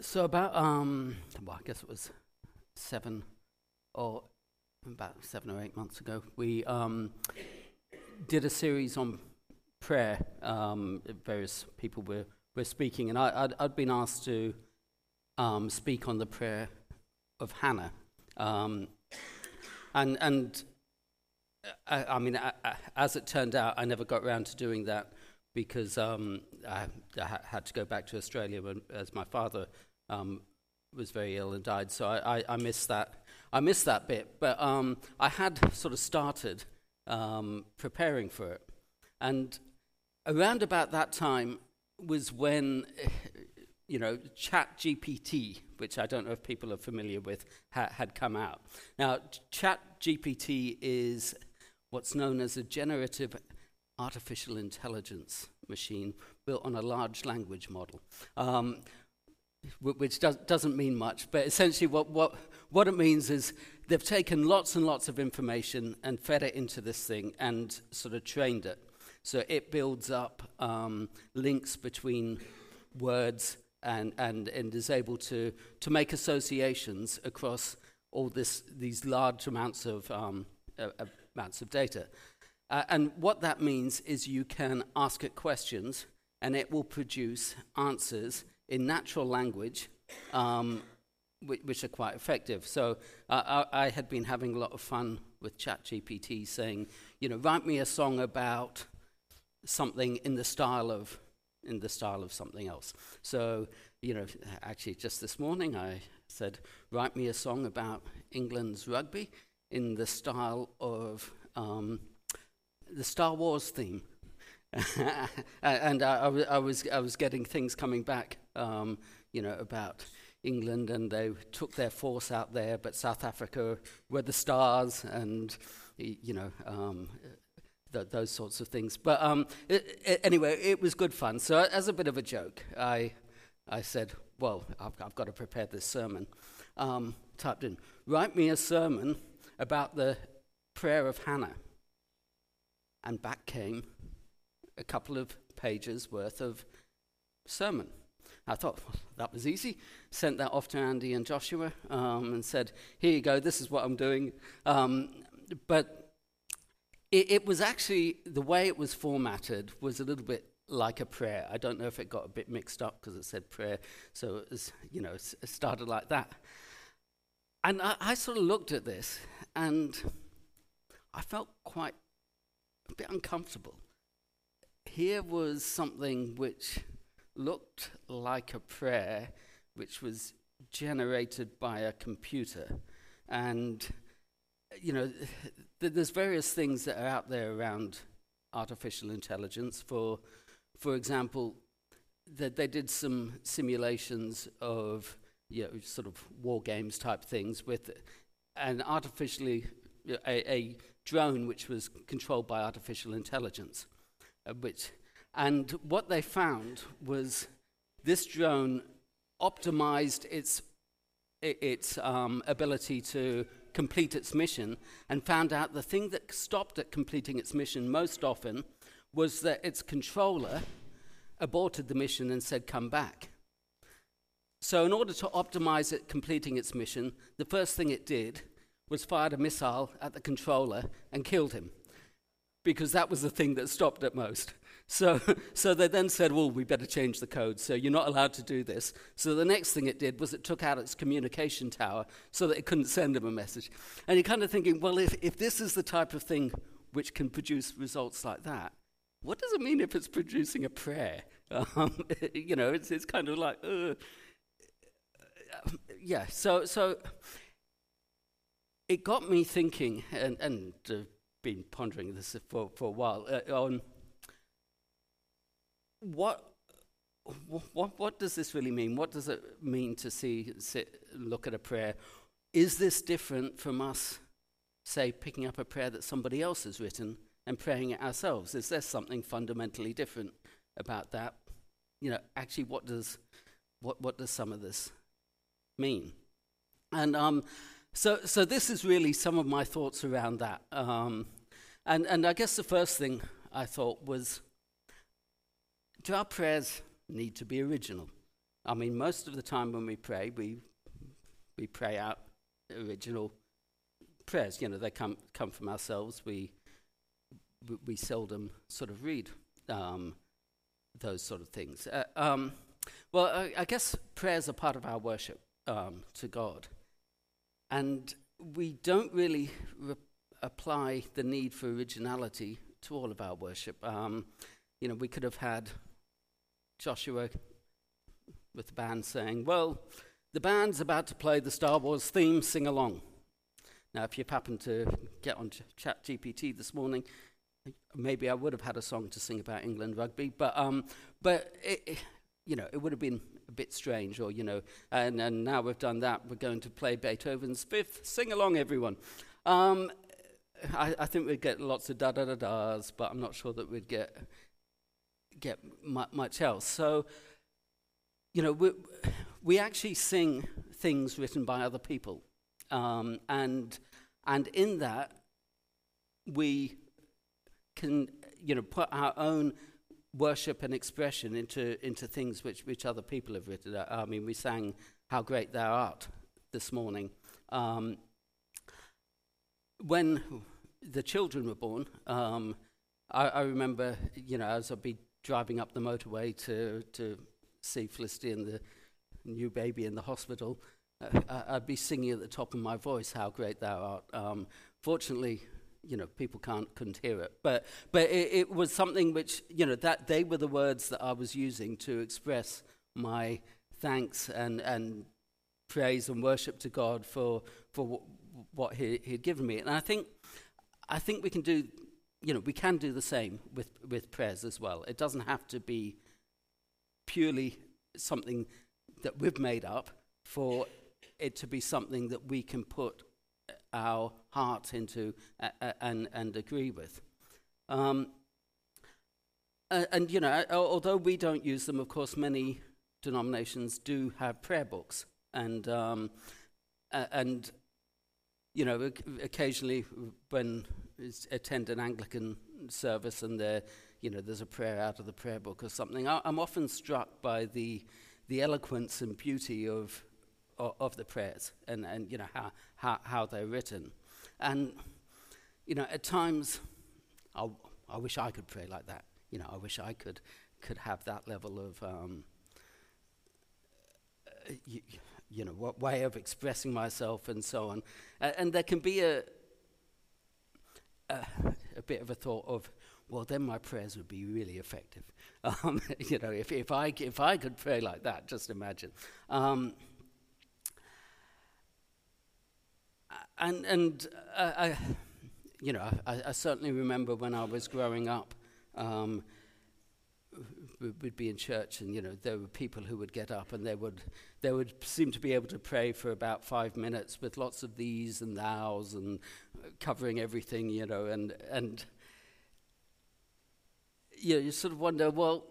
So about um, well, I guess it was seven or about seven or eight months ago, we um, did a series on prayer. Um, various people were, were speaking, and I, would been asked to um, speak on the prayer of Hannah. Um, and and I, I mean, I, I, as it turned out, I never got around to doing that because um, I, had to go back to Australia when, as my father um, was very ill and died, so I, I, I, missed that. I missed that bit, but um, I had sort of started um, preparing for it, and around about that time was when, you know, Chat GPT, which I don't know if people are familiar with, ha- had come out. Now, Chat GPT is what's known as a generative artificial intelligence machine built on a large language model. Um, which does, doesn't mean much, but essentially what, what, what it means is they've taken lots and lots of information and fed it into this thing and sort of trained it. So it builds up um, links between words and, and, and is able to, to make associations across all this, these large amounts of, um, uh, amounts of data. Uh, and what that means is you can ask it questions and it will produce answers in natural language, um, which, which, are quite effective. So uh, I, I, had been having a lot of fun with ChatGPT saying, you know, write me a song about something in the style of in the style of something else. So, you know, actually just this morning I said, write me a song about England's rugby in the style of um, the Star Wars theme. and I, I, I, was, I was getting things coming back, um, you know, about England, and they took their force out there, but South Africa were the stars, and, you know, um, th- those sorts of things. But um, it, it, anyway, it was good fun. So, as a bit of a joke, I, I said, well, I've, I've got to prepare this sermon. Um, typed in, write me a sermon about the prayer of Hannah. And back came a couple of pages worth of sermon. I thought that was easy. Sent that off to Andy and Joshua um, and said, "Here you go. This is what I'm doing." Um, but it, it, was actually the way it was formatted was a little bit like a prayer. I don't know if it got a bit mixed up because it said prayer, so it was, you know, it started like that. And I, I sort of looked at this and I felt quite a bit uncomfortable here was something which looked like a prayer which was generated by a computer. And, you know, th- there's various things that are out there around artificial intelligence. For, for example, that they did some simulations of, you know, sort of war games type things with an artificially, a, a drone which was controlled by artificial intelligence uh, which, and what they found was this drone optimized its, its um, ability to complete its mission and found out the thing that stopped it completing its mission most often was that its controller aborted the mission and said, Come back. So, in order to optimize it completing its mission, the first thing it did was fired a missile at the controller and killed him because that was the thing that stopped it most. So, so they then said, well, we better change the code. So you're not allowed to do this. So the next thing it did was it took out its communication tower so that it couldn't send him a message. And you're kind of thinking, well, if, if this is the type of thing which can produce results like that, what does it mean if it's producing a prayer? Um, you know, it's, it's kind of like, uh, yeah. So, so it got me thinking, and, and uh, been pondering this for, for a while, uh, on what, what, what does this really mean? What does it mean to see, sit, look at a prayer? Is this different from us, say, picking up a prayer that somebody else has written and praying it ourselves? Is there something fundamentally different about that? You know, actually, what does, what, what does some of this mean? And um, so, so this is really some of my thoughts around that. Um, and, and I guess the first thing I thought was do our prayers need to be original? I mean, most of the time when we pray, we we pray out original prayers. You know, they come come from ourselves. We we, seldom sort of read um, those sort of things. Uh, um, well, I, I, guess prayers are part of our worship um, to God, and we don't really re- apply the need for originality to all of our worship. Um, you know, we could have had Joshua with the band saying, Well, the band's about to play the Star Wars theme, sing along. Now, if you've happened to get on Chat GPT this morning, maybe I would have had a song to sing about England rugby, but, um, but it, it, you know, it would have been a bit strange, or, you know, and, and now we've done that, we're going to play Beethoven's Fifth. Sing along, everyone. Um, I, I, think we'd get lots of da da da da's, but I'm not sure that we'd get get much else. So, you know, we, we actually sing things written by other people. Um, and, and in that, we can, you know, put our own worship and expression into, into things which, which other people have written. I mean, we sang How Great Thou Art this morning. Um, when the children were born, um, I, I, remember, you know, as I'd be driving up the motorway to, to see Felicity and the new baby in the hospital, uh, I'd be singing at the top of my voice, "How great thou art." Um, fortunately, you know, people can't couldn't hear it, but but it, it, was something which you know that they were the words that I was using to express my thanks and and praise and worship to God for for w- what he, he had given me, and I think I think we can do you know we can do the same with with prayers as well. It doesn't have to be purely something that we've made up for it to be something that we can put our hearts into uh, uh, and, and agree with. Um, uh, and, you know, although we don't use them, of course, many denominations do have prayer books. And, um, and you know, occasionally when I attend an Anglican service and there, you know, there's a prayer out of the prayer book or something, I'm often struck by the, the eloquence and beauty of of, the prayers and, and you know how, how, how they're written. And you know, at times, I, I wish I could pray like that. You know, I wish I could could have that level of um, uh, you, know what way of expressing myself and so on. Uh, and there can be a, a, a bit of a thought of, well, then my prayers would be really effective. Um, you know, if, if I if I could pray like that, just imagine. Um, and and uh, I, you know, I, I, certainly remember when I was growing up. Um, we'd be in church, and you know there were people who would get up, and they would they would seem to be able to pray for about five minutes with lots of these and thous and covering everything, you know, and and you know, you sort of wonder, well,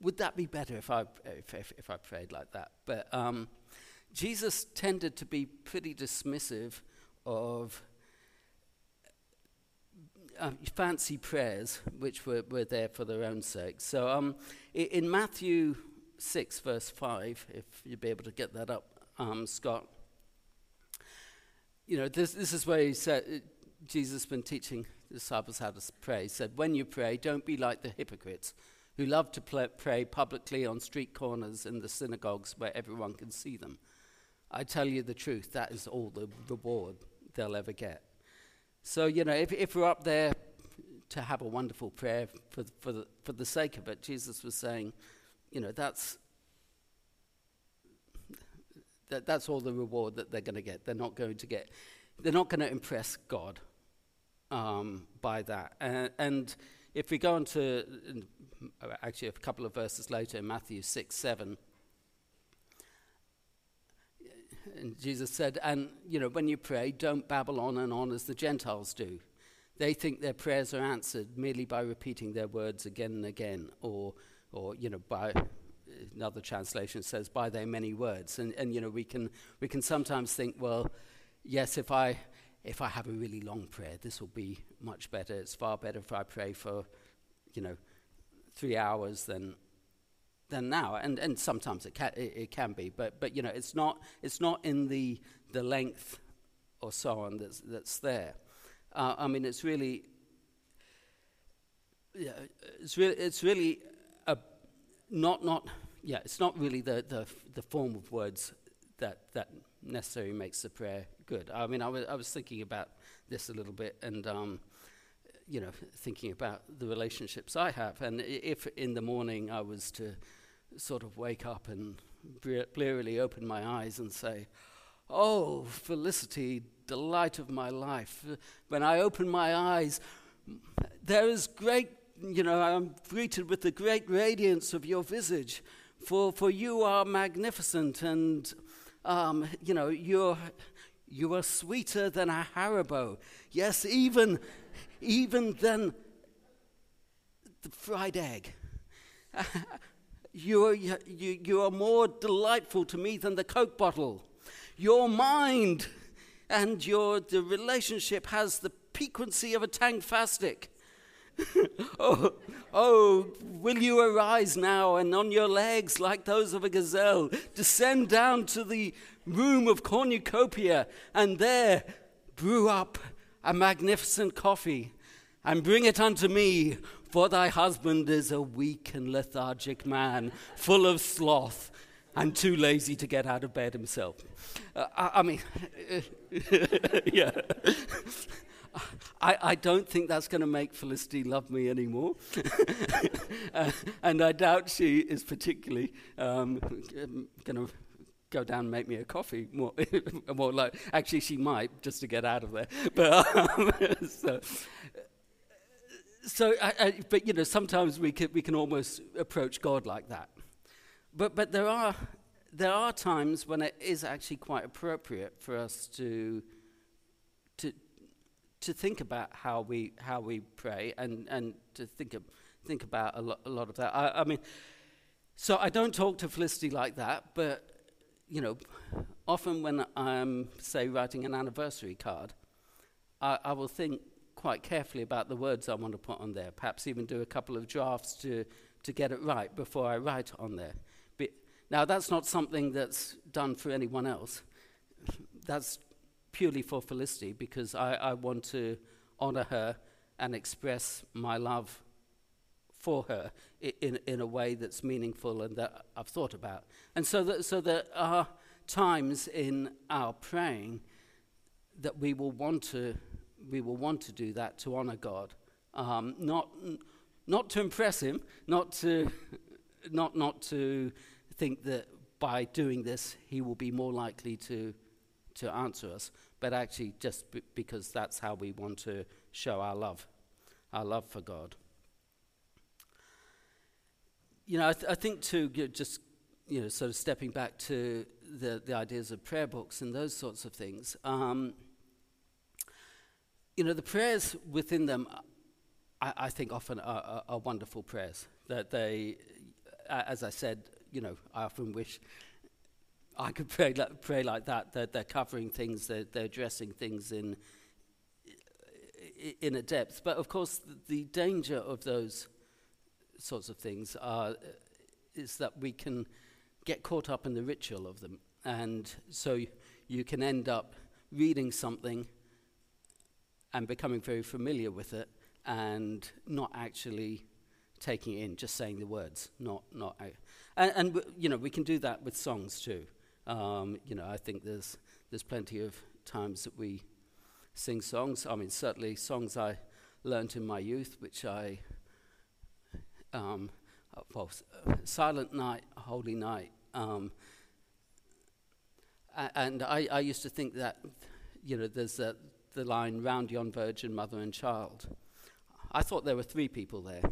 would that be better if I if if, if I prayed like that? But um, Jesus tended to be pretty dismissive of uh, fancy prayers, which were, were there for their own sake. So um, in Matthew 6, verse 5, if you'd be able to get that up, um, Scott, you know, this, this is where he said, uh, Jesus has been teaching the disciples how to pray. He said, When you pray, don't be like the hypocrites who love to pray publicly on street corners in the synagogues where everyone can see them. I tell you the truth, that is all the reward they'll ever get. So, you know, if, if we're up there to have a wonderful prayer for, for, the, for the sake of it, Jesus was saying, you know, that's, that, that's all the reward that they're going to get. They're not going to get, they're not going to impress God um, by that. And, and if we go on to, actually, a couple of verses later, Matthew 6 7 And Jesus said, and you know, when you pray, don't babble on and on as the Gentiles do. They think their prayers are answered merely by repeating their words again and again, or, or you know, by another translation says by their many words. And, and you know, we can we can sometimes think, well, yes, if I if I have a really long prayer, this will be much better. It's far better if I pray for, you know, three hours than than now, and, and sometimes it can, it, it, can be, but, but you know, it's not, it's not in the, the length or so on that's, that's there. Uh, I mean, it's really, yeah, it's really, it's really a, not, not, yeah, it's not really the, the, the form of words that, that necessarily makes the prayer good. I mean, I was, I was thinking about this a little bit, and um, you know, thinking about the relationships I have, and if in the morning I was to sort of wake up and blearily open my eyes and say, Oh, felicity, delight of my life. When I open my eyes, there is great, you know, I'm greeted with the great radiance of your visage, for, for you are magnificent and, um, you know, you're, you are sweeter than a Haribo. Yes, even, even than the fried egg. you, are, you, you are more delightful to me than the Coke bottle. Your mind and your the relationship has the piquancy of a Tangfastic. oh, oh, will you arise now and on your legs like those of a gazelle, descend down to the room of cornucopia and there brew up a magnificent coffee and bring it unto me, for thy husband is a weak and lethargic man, full of sloth, and too lazy to get out of bed himself. Uh, I, I, mean, yeah. I, I, don't think that's going to make Felicity love me anymore. uh, and I doubt she is particularly um, going to go down and make me a coffee. More, more like, actually, she might just to get out of there. But um, so, so I, I, but you know, sometimes we can, we can almost approach God like that. But, but there, are, there are times when it is actually quite appropriate for us to, to, to think about how we, how we pray and, and to think, of, think about a, lo- a lot of that. I, I mean, so I don't talk to Felicity like that, but you know, often when I'm, say, writing an anniversary card, I, I, will think quite carefully about the words I want to put on there, perhaps even do a couple of drafts to, to get it right before I write on there. But, now, that's not something that's done for anyone else. That's purely for Felicity because I, I want to honor her and express my love for her in, in a way that's meaningful and that I've thought about. And so that, so there are times in our praying that we will want to, we will want to do that to honor God. Um, not, not to impress Him, not to, not, not to think that by doing this He will be more likely to, to answer us, but actually just b- because that's how we want to show our love, our love for God you know, I, th- I think too, just you know, sort of stepping back to the, the ideas of prayer books and those sorts of things. Um, you know, the prayers within them, I, I think, often are, are, are, wonderful prayers. That they, as I said, you know, I often wish I could pray like, pray like that. That they're covering things, they're, they're addressing things in in a depth. But of course, the, the danger of those sorts of things are, is that we can get caught up in the ritual of them. And so you can end up reading something and becoming very familiar with it and not actually taking it in, just saying the words, not, not, and, and you know, we can do that with songs too. Um, you know, I think there's, there's plenty of times that we sing songs. I mean, certainly songs I learned in my youth, which I um, well, Silent Night, Holy Night. Um, and I, I, used to think that, you know, there's a, the line, round yon virgin, mother and child. I thought there were three people there.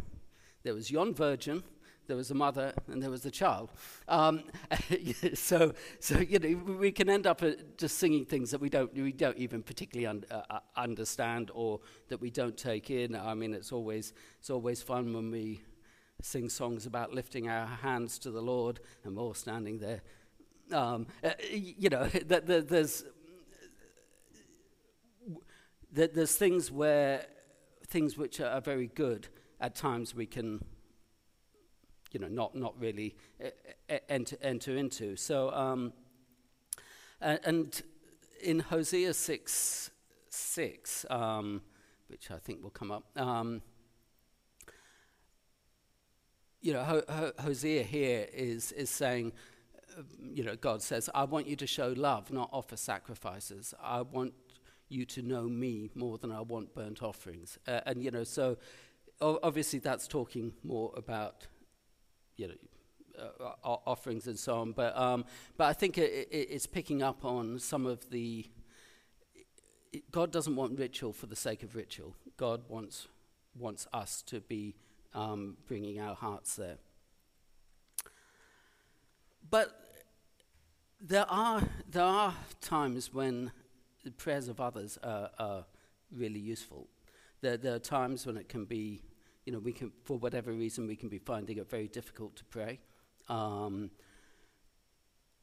There was yon virgin, there was a mother, and there was the child. Um, so, so you know, we can end up uh, just singing things that we don't, we don't even particularly un- uh, uh understand or that we don't take in. I mean, it's always, it's always fun when we sing songs about lifting our hands to the Lord, and we're all standing there. Um, uh, you know, that, that there's that there's things where things which are very good at times we can you know, not, not really enter, enter into. So, um, and, in Hosea 6, 6, um, which I think will come up, um, you know, Ho- Ho- Hosea here is, is saying, uh, you know, God says, I want you to show love, not offer sacrifices. I want you to know me more than I want burnt offerings. Uh, and, you know, so o- obviously that's talking more about, you know, uh, offerings and so on. But, um, but I think it, it, it's picking up on some of the. God doesn't want ritual for the sake of ritual. God wants, wants us to be um, bringing our hearts there. But there are, there are times when the prayers of others are, are really useful. There, there, are times when it can be, you know, we can, for whatever reason, we can be finding it very difficult to pray. Um,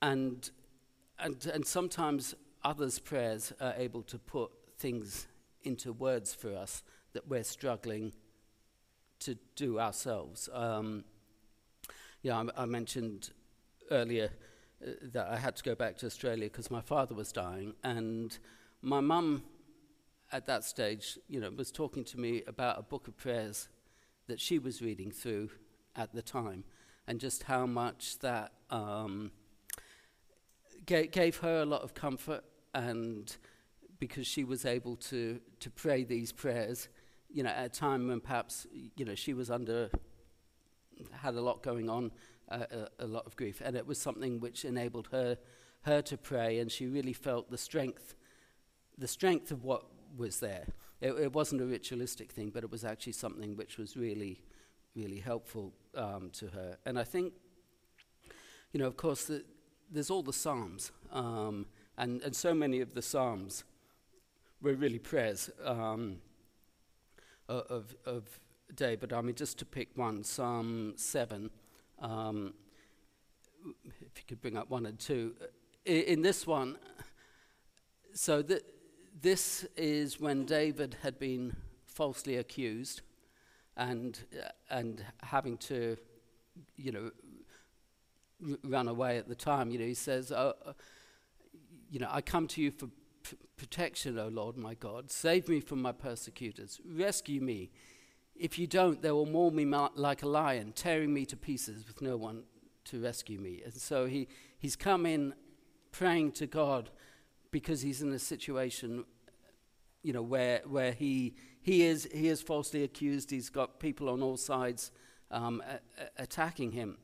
and, and, and sometimes others' prayers are able to put things into words for us that we're struggling to do ourselves. Um, yeah, I, I mentioned earlier that I had to go back to Australia because my father was dying, and my mum at that stage, you know, was talking to me about a book of prayers that she was reading through at the time, and just how much that um, gave, gave her a lot of comfort, and because she was able to to pray these prayers, you know, at a time when perhaps you know she was under had a lot going on a, a, lot of grief, and it was something which enabled her her to pray, and she really felt the strength, the strength of what was there. It, it wasn't a ritualistic thing, but it was actually something which was really, really helpful um, to her. And I think, you know, of course, the, there's all the Psalms, um, and and so many of the Psalms were really prayers um, of of David. I mean, just to pick one, Psalm seven. Um, if you could bring up one and two. In, in this one, so th- this is when David had been falsely accused and, uh, and having to, you know, r- run away at the time. You know, he says, oh, uh, you know, I come to you for p- protection, O Lord my God. Save me from my persecutors. Rescue me. If you don't, they will maul me like a lion, tearing me to pieces with no one to rescue me. And so he, he's come in praying to God because he's in a situation, you know, where, where he, he, is, he is falsely accused. He's got people on all sides um, a- a- attacking him.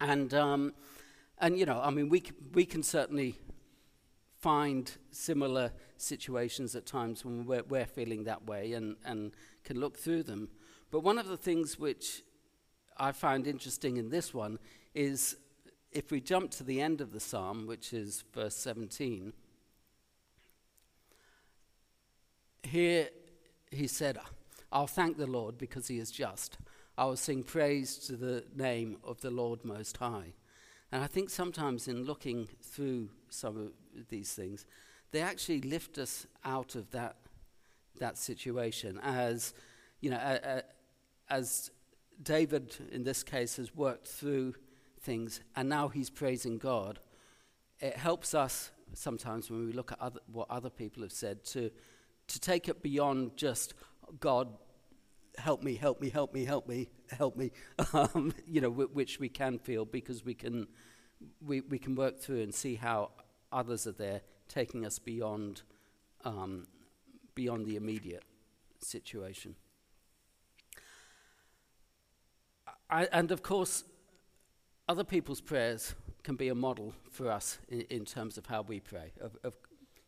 And, um, and, you know, I mean, we, we can certainly find similar situations at times when we're, we're feeling that way and, and can look through them. But one of the things which I find interesting in this one is if we jump to the end of the psalm, which is verse 17, here he said, I'll thank the Lord because he is just. I will sing praise to the name of the Lord Most High. And I think sometimes in looking through some of these things, they actually lift us out of that, that situation as, you know, as David in this case has worked through things and now he's praising God. It helps us sometimes when we look at other, what other people have said to, to take it beyond just God help me, help me, help me, help me, help me, um, you know, w- which we can feel because we can, we, we can work through and see how others are there taking us beyond, um, beyond the immediate situation. I, and of course, other people's prayers can be a model for us in, in terms of how we pray. Of, of,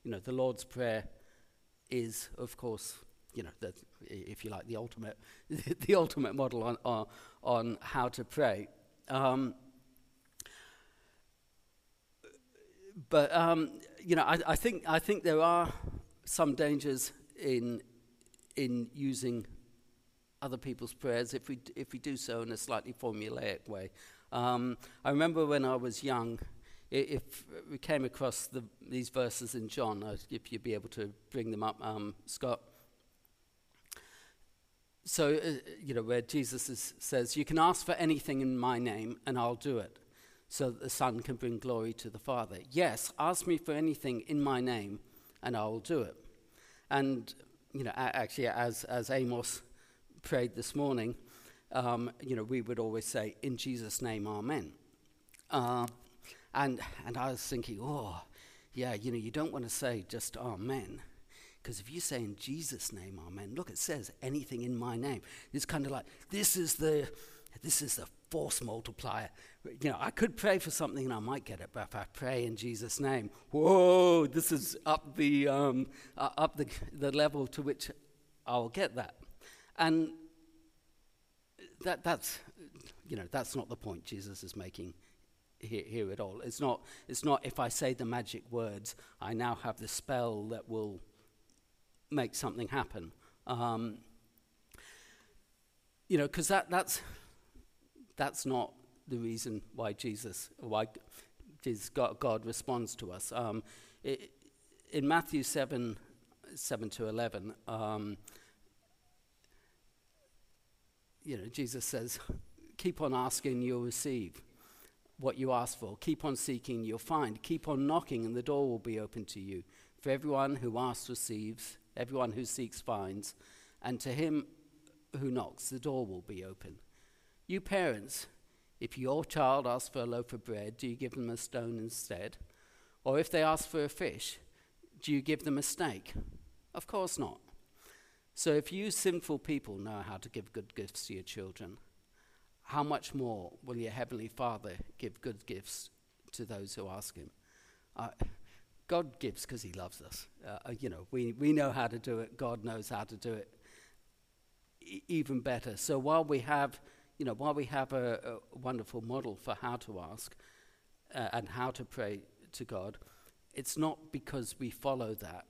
you know, the Lord's Prayer is, of course, you know, the, if you like, the ultimate, the ultimate model on, on, on how to pray. Um, but um, you know, I, I, think I think there are some dangers in in using other people's prayers if we if we do so in a slightly formulaic way. Um, I remember when I was young, if we came across the, these verses in John, if you'd be able to bring them up, um, Scott. so, uh, you know, where Jesus is, says, You can ask for anything in my name, and I'll do it, so that the Son can bring glory to the Father. Yes, ask me for anything in my name, and I will do it. And, you know, actually, as, as Amos prayed this morning, um, you know, we would always say, In Jesus' name, Amen. Uh, and, and I was thinking, oh, yeah, you know, you don't want to say just Amen. Because if you say in Jesus' name, Amen, look, it says anything in my name. It's kind of like this is the this is the force multiplier. You know, I could pray for something and I might get it, but if I pray in Jesus' name, whoa, this is up the um, uh, up the the level to which I'll get that. And that that's you know that's not the point Jesus is making here, here at all. It's not it's not if I say the magic words, I now have the spell that will make something happen. Um, you know, because that, that's, that's not the reason why Jesus, why Jesus, God, God responds to us. Um, it, in Matthew 7, 7 to 11, um, you know, Jesus says, keep on asking, you'll receive what you ask for. Keep on seeking, you'll find. Keep on knocking, and the door will be open to you. For everyone who asks receives, Everyone who seeks finds, and to him who knocks, the door will be open. You parents, if your child asks for a loaf of bread, do you give them a stone instead? Or if they ask for a fish, do you give them a snake? Of course not. So if you sinful people know how to give good gifts to your children, how much more will your heavenly Father give good gifts to those who ask him? Uh, God gives because He loves us. Uh, you know, we, we know how to do it. God knows how to do it even better. So while we have, you know, while we have a, a wonderful model for how to ask uh, and how to pray to God, it's not because we follow that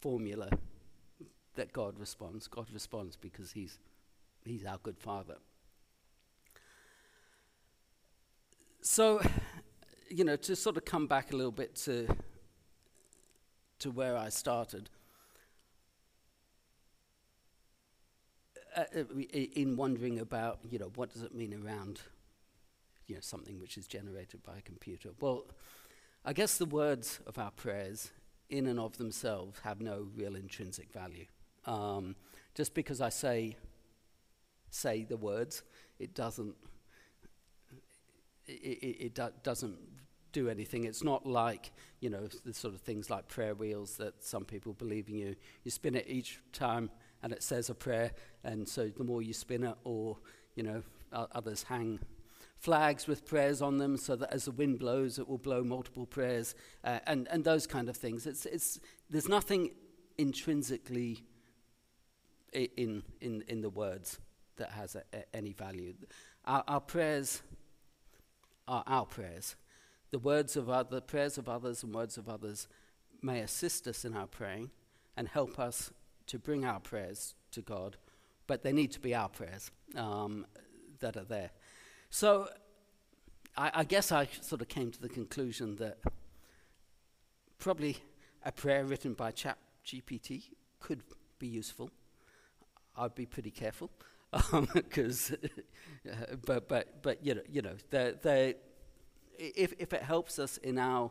formula that God responds. God responds because He's He's our good Father. So, you know, to sort of come back a little bit to to where I started. Uh, uh in wondering about, you know, what does it mean around, you know, something which is generated by a computer? Well, I guess the words of our prayers, in and of themselves, have no real intrinsic value. Um, just because I say say the words, it doesn't it, it, it do, doesn't do anything. It's not like, you know, the sort of things like prayer wheels that some people believe in you. You spin it each time and it says a prayer, and so the more you spin it, or, you know, others hang flags with prayers on them so that as the wind blows, it will blow multiple prayers, uh, and, and those kind of things. It's, it's, there's nothing intrinsically in, in, in the words that has a, a, any value. Our, our prayers are our prayers. The words of other, prayers of others and words of others may assist us in our praying and help us to bring our prayers to God, but they need to be our prayers um, that are there. So I, I guess I sort of came to the conclusion that probably a prayer written by Chat GPT could be useful. I'd be pretty careful because, um, but but but you know you know they if, if it helps us in our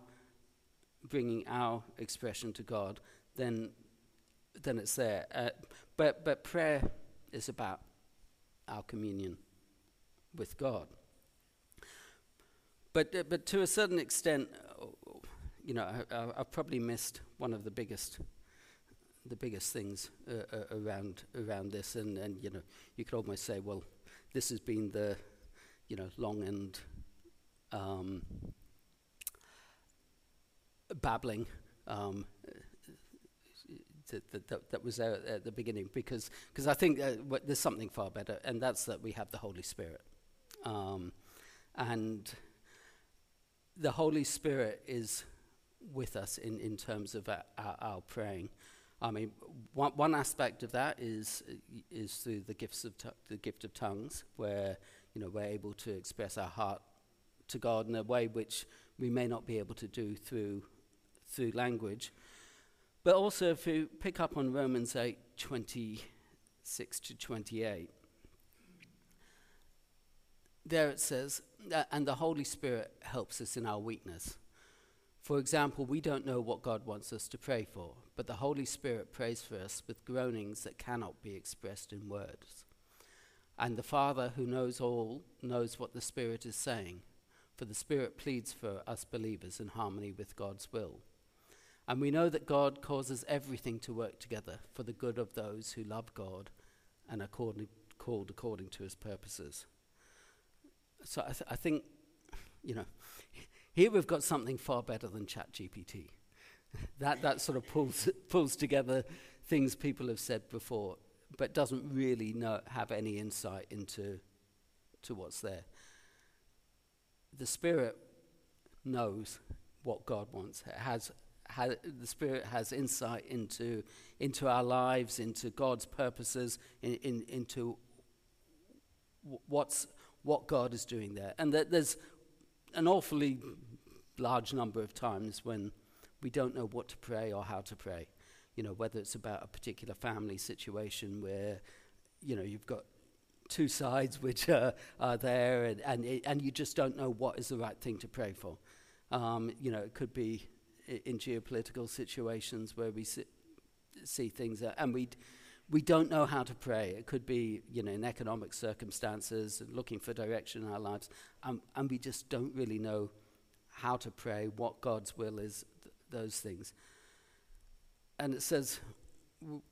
bringing our expression to God, then, then it's there. Uh, but, but prayer is about our communion with God. But, uh, but to a certain extent, uh, you know, I, have probably missed one of the biggest, the biggest things uh, uh, around around this, and, and you know, you could almost say, well, this has been the, you know, long and um, babbling um, that, that, that, was there at the beginning because cause I think uh, there's something far better, and that's that we have the Holy Spirit. Um, and the Holy Spirit is with us in, in terms of our, our, our praying. I mean, one, one aspect of that is is through the gifts of the gift of tongues, where you know we're able to express our heart to God in a way which we may not be able to do through, through language. But also, if you pick up on Romans 8 27, 6 to 28. There it says, uh, and the Holy Spirit helps us in our weakness. For example, we don't know what God wants us to pray for, but the Holy Spirit prays for us with groanings that cannot be expressed in words. And the Father, who knows all, knows what the Spirit is saying, for the Spirit pleads for us believers in harmony with God's will. And we know that God causes everything to work together for the good of those who love God and are called, called according to his purposes. So I, th- I think, you know, here we've got something far better than ChatGPT. that, that sort of pulls, pulls together things people have said before, but doesn't really know, have any insight into to what's there. The Spirit knows what God wants, it has the Spirit has insight into, into our lives, into God's purposes, in, in, into what's, what God is doing there. And that there's an awfully large number of times when we don't know what to pray or how to pray. You know, whether it's about a particular family situation where, you know, you've got two sides which are, are there and, and, and you just don't know what is the right thing to pray for. Um, you know, it could be in geopolitical situations where we see, things, and we we don't know how to pray. It could be, you know, in economic circumstances, and looking for direction in our lives, um, and we just don't really know how to pray, what God's will is, th- those things. And it says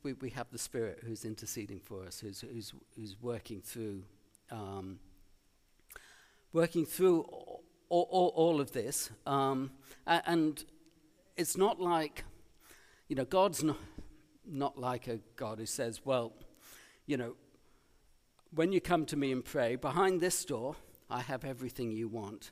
we, we have the Spirit who's interceding for us, who's, who's, who's working through, um, working through all, all, all of this. Um, and it's not like, you know, God's not, not like a God who says, well, you know, when you come to me and pray, behind this door, I have everything you want.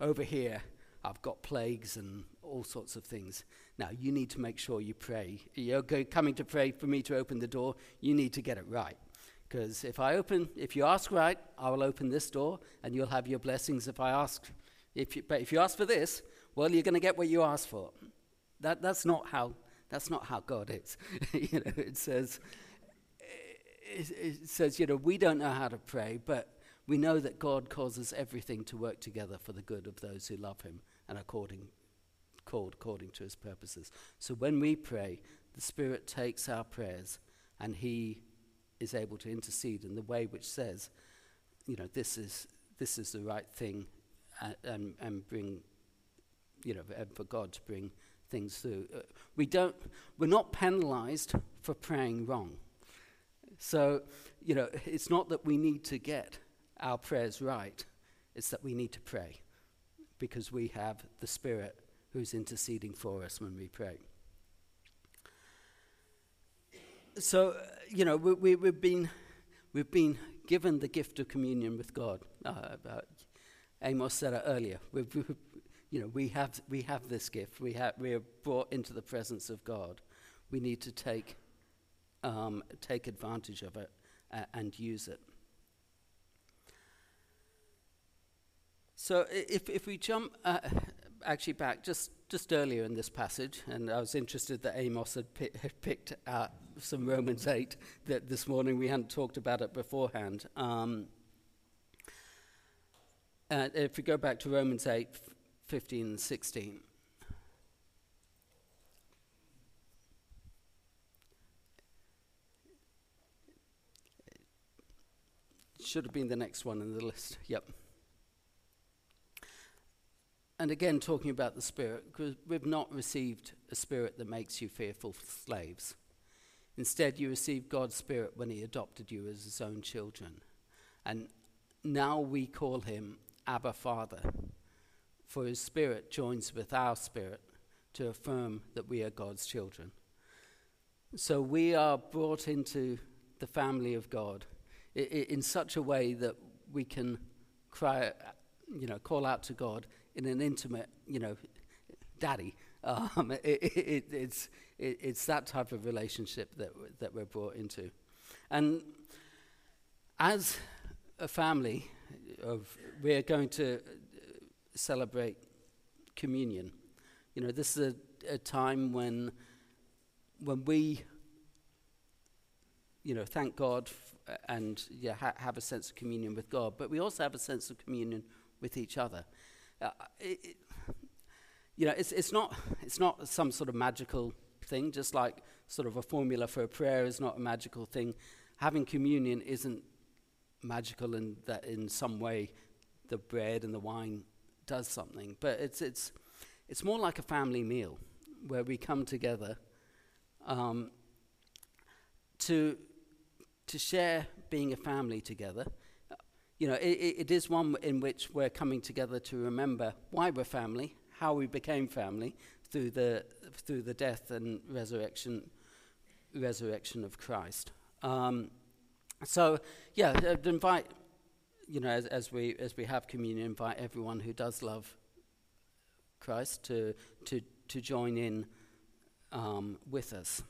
Over here, I've got plagues and all sorts of things. Now, you need to make sure you pray. You're coming to pray for me to open the door, you need to get it right. Because if I open, if you ask right, I will open this door and you'll have your blessings if I ask. If you, but if you ask for this, well, you're going to get what you ask for. That, that's, not how, that's not how God is. you know, it says, it, it says, you know, we don't know how to pray, but we know that God causes everything to work together for the good of those who love him and according, called according to his purposes. So when we pray, the Spirit takes our prayers and he is able to intercede in the way which says, you know, this is, this is the right thing and, and, and bring, you know, and for God to bring things through. Uh, we don't, we're not penalized for praying wrong. So, you know, it's not that we need to get our prayers right, it's that we need to pray because we have the Spirit who's interceding for us when we pray. So, uh, you know, we, we, we've, been, we've been given the gift of communion with God. Uh, Amos said it earlier. We've, we've, you know, we have, we have this gift. We, have, we are brought into the presence of God. We need to take, um, take advantage of it uh, and use it. So if, if we jump uh, actually back just, just earlier in this passage, and I was interested that Amos had, pi- had picked out some Romans 8 that this morning we hadn't talked about it beforehand. Um, uh, if we go back to Romans 8, 15 and 16. Should have been the next one in the list. Yep. And again, talking about the Spirit, because we've not received a Spirit that makes you fearful slaves. Instead, you received God's Spirit when He adopted you as His own children. And now we call Him Abba Father for his spirit joins with our spirit to affirm that we are God's children. So we are brought into the family of God in such a way that we can cry, you know, call out to God in an intimate, you know, daddy. Um, it, it, it's, it, it's that type of relationship that, that we're brought into. And as a family, of, we're going to celebrate communion. You know, this is a, a time when, when we you know, thank God f- and yeah, ha- have a sense of communion with God, but we also have a sense of communion with each other. Uh, it, it, you know, it's, it's, not, it's not some sort of magical thing, just like sort of a formula for a prayer is not a magical thing. Having communion isn't magical in that in some way the bread and the wine does something, but it's, it's, it's more like a family meal where we come together um, to, to share being a family together. You know, it, it is one in which we're coming together to remember why we're family, how we became family through the, through the death and resurrection, resurrection of Christ. Um, so, yeah, I'd invite, you know, as, as, we, as we have communion, invite everyone who does love Christ to, to, to join in um, with us.